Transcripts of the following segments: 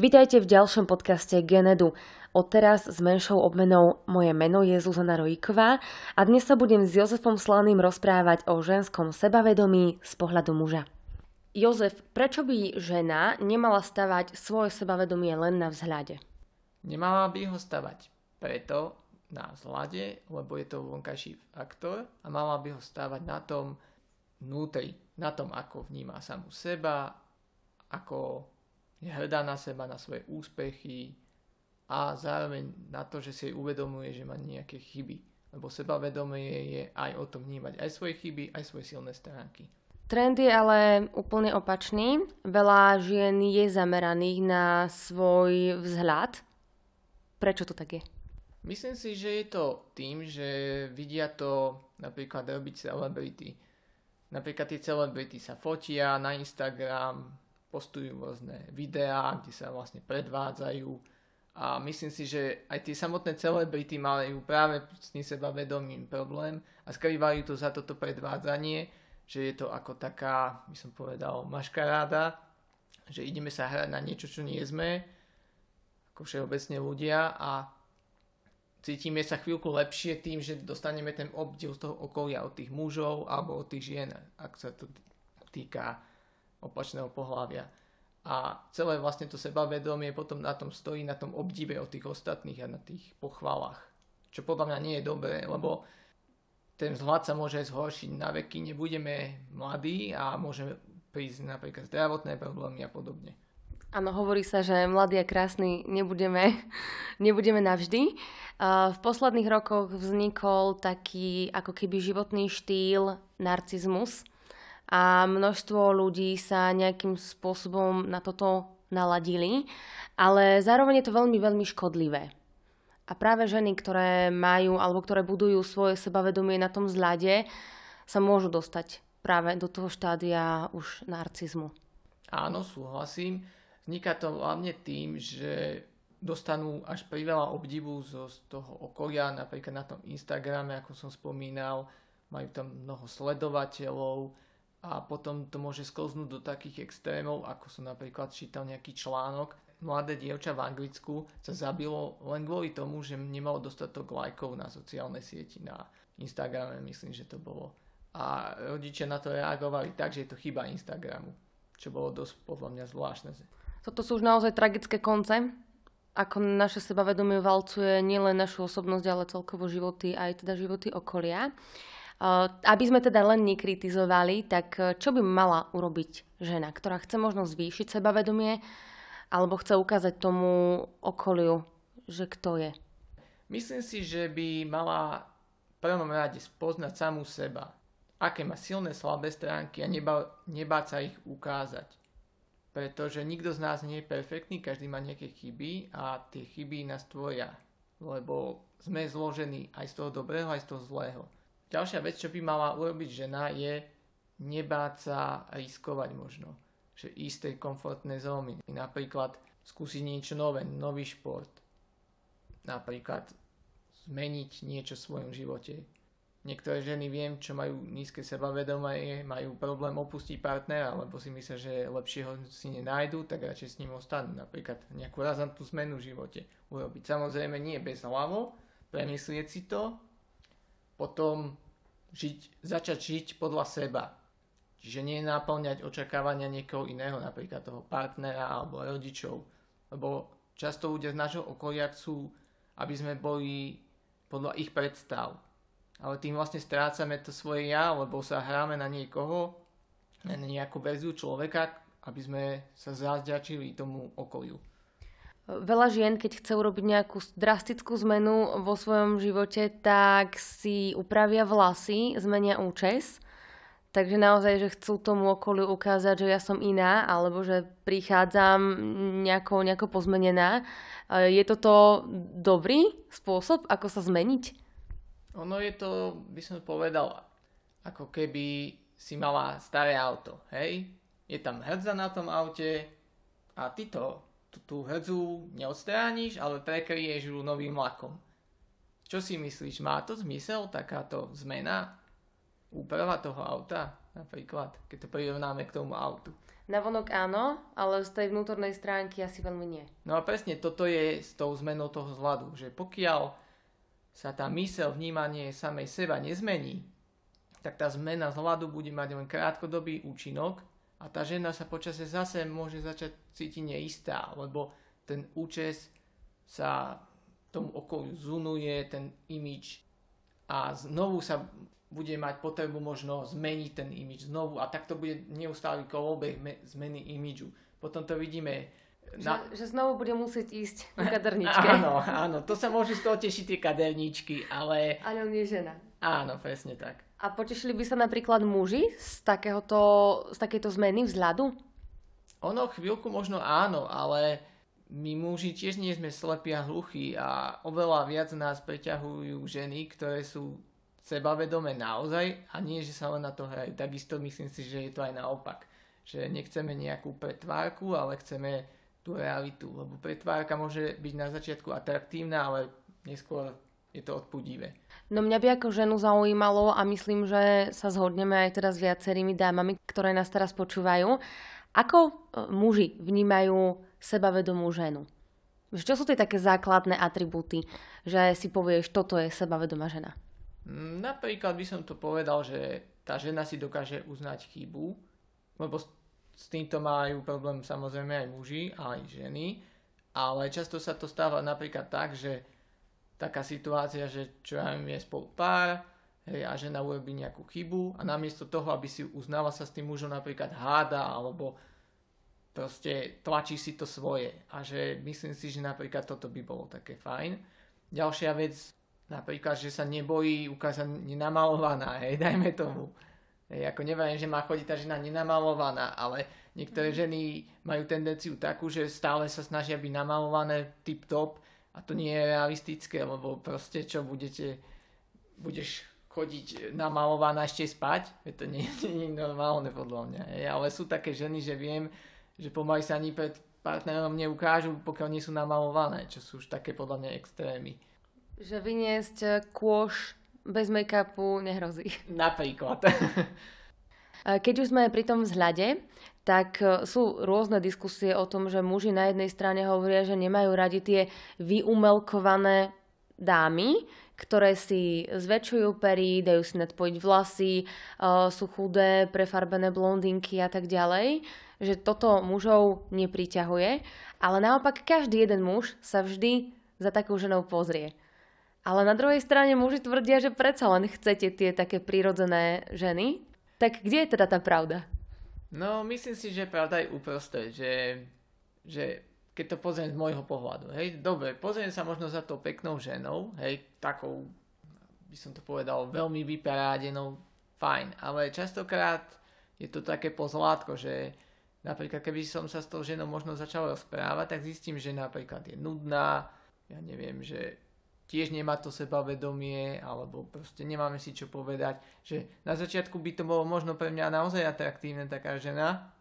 Vítajte v ďalšom podcaste Genedu. Odteraz s menšou obmenou moje meno je Zuzana Rojíková a dnes sa budem s Jozefom Slaným rozprávať o ženskom sebavedomí z pohľadu muža. Jozef, prečo by žena nemala stavať svoje sebavedomie len na vzhľade? Nemala by ho stavať preto na vzhľade, lebo je to vonkajší faktor a mala by ho stavať na tom vnútri, na tom, ako vníma samú seba, ako je hrdá na seba, na svoje úspechy a zároveň na to, že si uvedomuje, že má nejaké chyby. Lebo sebavedomie je aj o tom vnímať aj svoje chyby, aj svoje silné stránky. Trend je ale úplne opačný. Veľa žien je zameraných na svoj vzhľad. Prečo to tak je? Myslím si, že je to tým, že vidia to napríklad robiť celebrity. Napríklad tie celebrity sa fotia na Instagram, postujú rôzne videá, kde sa vlastne predvádzajú. A myslím si, že aj tie samotné celebrity majú práve s tým sebavedomým problém a skrývajú to za toto predvádzanie, že je to ako taká, by som povedal, maškaráda, že ideme sa hrať na niečo, čo nie sme, ako všeobecne ľudia a cítime sa chvíľku lepšie tým, že dostaneme ten obdiv z toho okolia od tých mužov alebo od tých žien, ak sa to týka opačného pohľavia. A celé vlastne to sebavedomie potom na tom stojí, na tom obdive od tých ostatných a na tých pochvalách. Čo podľa mňa nie je dobré, lebo ten vzhľad sa môže zhoršiť na veky, nebudeme mladí a môže prísť napríklad zdravotné problémy a podobne. Áno, hovorí sa, že mladí a krásni nebudeme, nebudeme navždy. V posledných rokoch vznikol taký ako keby životný štýl narcizmus, a množstvo ľudí sa nejakým spôsobom na toto naladili, ale zároveň je to veľmi, veľmi škodlivé. A práve ženy, ktoré majú alebo ktoré budujú svoje sebavedomie na tom zľade, sa môžu dostať práve do toho štádia už narcizmu. Áno, súhlasím. Vzniká to hlavne tým, že dostanú až priveľa obdivu zo z toho okolia, napríklad na tom Instagrame, ako som spomínal, majú tam mnoho sledovateľov, a potom to môže sklznúť do takých extrémov, ako som napríklad čítal nejaký článok, mladé dievča v Anglicku sa zabilo len kvôli tomu, že nemalo dostatok lajkov na sociálnej sieti, na Instagrame myslím, že to bolo. A rodičia na to reagovali tak, že je to chyba Instagramu, čo bolo dosť podľa mňa zvláštne. Toto sú už naozaj tragické konce, ako naše sebavedomie valcuje nielen našu osobnosť, ale celkovo životy, aj teda životy okolia. Aby sme teda len nekritizovali, tak e, čo by mala urobiť žena, ktorá chce možno zvýšiť sebavedomie alebo chce ukázať tomu okoliu, že kto je? Myslím si, že by mala v prvom rade spoznať samú seba, aké má silné slabé stránky a neba, nebáť sa ich ukázať. Pretože nikto z nás nie je perfektný, každý má nejaké chyby a tie chyby nás tvoria. Lebo sme zložení aj z toho dobrého, aj z toho zlého. Ďalšia vec, čo by mala urobiť žena, je nebáť sa riskovať možno. Že ísť tej komfortnej zóny. Napríklad skúsiť niečo nové, nový šport. Napríklad zmeniť niečo v svojom živote. Niektoré ženy viem, čo majú nízke sebavedomie, majú problém opustiť partnera, lebo si myslia, že lepšie ho si nenájdu, tak radšej s ním ostanú. Napríklad nejakú razantnú zmenu v živote urobiť. Samozrejme nie bez hlavo, premyslieť si to, potom žiť, začať žiť podľa seba. Čiže nie naplňať očakávania niekoho iného, napríklad toho partnera alebo rodičov. Lebo často ľudia z nášho okolia chcú, aby sme boli podľa ich predstav. Ale tým vlastne strácame to svoje ja, lebo sa hráme na niekoho, na nejakú verziu človeka, aby sme sa zazďačili tomu okoliu. Veľa žien, keď chce urobiť nejakú drastickú zmenu vo svojom živote, tak si upravia vlasy, zmenia účes. Takže naozaj, že chcú tomu okoliu ukázať, že ja som iná, alebo že prichádzam nejako, nejako pozmenená. Je toto dobrý spôsob, ako sa zmeniť? Ono je to, by som povedal, ako keby si mala staré auto, hej? Je tam hrdza na tom aute a ty to tú, tú hdzu neodstrániš, ale prekryješ ju novým lakom. Čo si myslíš, má to zmysel takáto zmena? Úprava toho auta napríklad, keď to prirovnáme k tomu autu. Navonok áno, ale z tej vnútornej stránky asi veľmi nie. No a presne toto je s tou zmenou toho zladu, že pokiaľ sa tá mysel, vnímanie samej seba nezmení, tak tá zmena zladu bude mať len krátkodobý účinok a tá žena sa počasie zase môže začať cítiť neistá, lebo ten účes sa tomu okoliu zunuje, ten imič a znovu sa bude mať potrebu možno zmeniť ten imič znovu a takto bude neustály kolobeh zmeny imidžu. Potom to vidíme na... Že, že znovu bude musieť ísť na kaderničke. áno, áno, to sa môžu z toho tešiť tie kaderničky, ale... Ale on je žena. Áno, presne tak. A potešili by sa napríklad muži z, takéhoto, z takéto zmeny vzhľadu? Ono chvíľku možno áno, ale my muži tiež nie sme slepí a hluchí a oveľa viac nás preťahujú ženy, ktoré sú sebavedome naozaj a nie, že sa len na to hrajú. Takisto myslím si, že je to aj naopak. Že nechceme nejakú pretvárku, ale chceme tú realitu. Lebo pretvárka môže byť na začiatku atraktívna, ale neskôr je to odpudivé. No mňa by ako ženu zaujímalo a myslím, že sa zhodneme aj teraz s viacerými dámami, ktoré nás teraz počúvajú. Ako e, muži vnímajú sebavedomú ženu? Čo sú tie také základné atributy, že si povieš, toto je sebavedomá žena? Mm, napríklad by som to povedal, že tá žena si dokáže uznať chybu, lebo s týmto majú problém samozrejme aj muži, aj ženy, ale často sa to stáva napríklad tak, že taká situácia, že čo ja viem, je spolu pár hej, a žena urobí nejakú chybu a namiesto toho, aby si uznala sa s tým mužom napríklad háda alebo proste tlačí si to svoje a že myslím si, že napríklad toto by bolo také fajn. Ďalšia vec, Napríklad, že sa nebojí ukázať nenamalovaná, hej, dajme tomu. Hej, ako neviem, že má chodiť tá žena nenamalovaná, ale niektoré mhm. ženy majú tendenciu takú, že stále sa snažia byť namalované tip-top a to nie je realistické, lebo proste čo budete, budeš chodiť namalovaná ešte spať, to nie, nie je normálne podľa mňa. Hej. Ale sú také ženy, že viem, že pomaly sa ani pred partnerom neukážu, pokiaľ nie sú namalované, čo sú už také podľa mňa extrémy. Že vyniesť kôš bez make-upu nehrozí. Napríklad. Keď už sme pri tom vzhľade, tak eh, sú rôzne diskusie o tom, že muži na jednej strane hovoria, že nemajú radi tie vyumelkované dámy, ktoré si zväčšujú pery, dajú si nadpojiť vlasy, eh, sú chudé, prefarbené blondinky a tak ďalej, že toto mužov nepriťahuje, ale naopak každý jeden muž sa vždy za takou ženou pozrie. Ale na druhej strane muži tvrdia, že predsa len chcete tie také prírodzené ženy. Tak kde je teda tá pravda? No, myslím si, že pravda je uprostred, že, že keď to pozriem z môjho pohľadu, hej, dobre, pozriem sa možno za tou peknou ženou, hej, takou, by som to povedal, veľmi vyparádenou, fajn, ale častokrát je to také pozlátko, že napríklad keby som sa s tou ženou možno začal rozprávať, tak zistím, že napríklad je nudná, ja neviem, že tiež nemá to sebavedomie, alebo proste nemáme si čo povedať, že na začiatku by to bolo možno pre mňa naozaj atraktívne taká žena,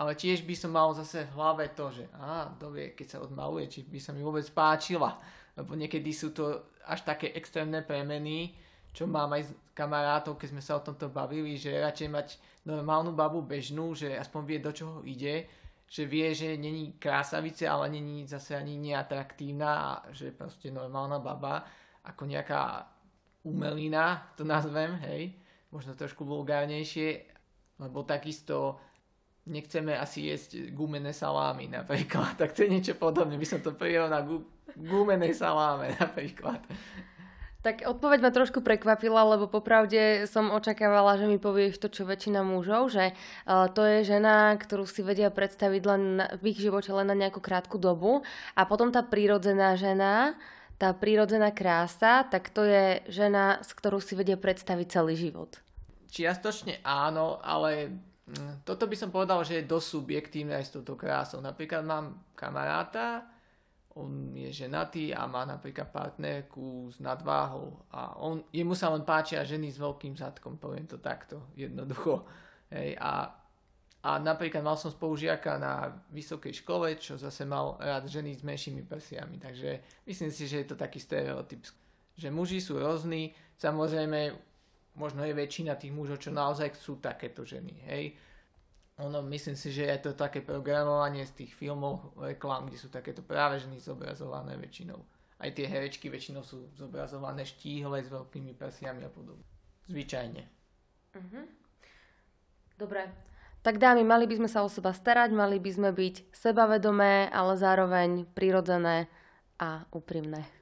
ale tiež by som mal zase v hlave to, že á, dovie, keď sa odmaluje, či by sa mi vôbec páčila, lebo niekedy sú to až také extrémne premeny, čo mám aj s kamarátov, keď sme sa o tomto bavili, že radšej mať normálnu babu bežnú, že aspoň vie, do čoho ide, že vie, že není krásavice, ale není zase ani neatraktívna a že proste normálna baba, ako nejaká umelina, to nazvem, hej, možno trošku vulgárnejšie, lebo takisto nechceme asi jesť gumené salámy napríklad, tak to je niečo podobné, by som to prijel na gu- gumenej saláme napríklad. Tak odpoveď ma trošku prekvapila, lebo popravde som očakávala, že mi povieš to, čo väčšina mužov, že uh, to je žena, ktorú si vedia predstaviť len v ich živote len na nejakú krátku dobu a potom tá prírodzená žena, tá prírodzená krása, tak to je žena, s ktorou si vedia predstaviť celý život. Čiastočne áno, ale mm, toto by som povedal, že je dosť subjektívne aj s touto krásou. Napríklad mám kamaráta, on je ženatý a má napríklad partnerku s nadváhou a on, jemu sa len páčia ženy s veľkým zadkom, poviem to takto, jednoducho. Hej, a, a napríklad mal som spolužiaka na vysokej škole, čo zase mal rád ženy s menšími prsiami, takže myslím si, že je to taký stereotyp, že muži sú rôzni, samozrejme možno je väčšina tých mužov, čo naozaj sú takéto ženy, hej. Ono, myslím si, že je to také programovanie z tých filmov, reklám, kde sú takéto práve ženy zobrazované väčšinou. Aj tie herečky väčšinou sú zobrazované štíhle s veľkými prsiami a podobne. Zvyčajne. Uh-huh. Dobre. Tak dámy, mali by sme sa o seba starať, mali by sme byť sebavedomé, ale zároveň prirodzené a úprimné.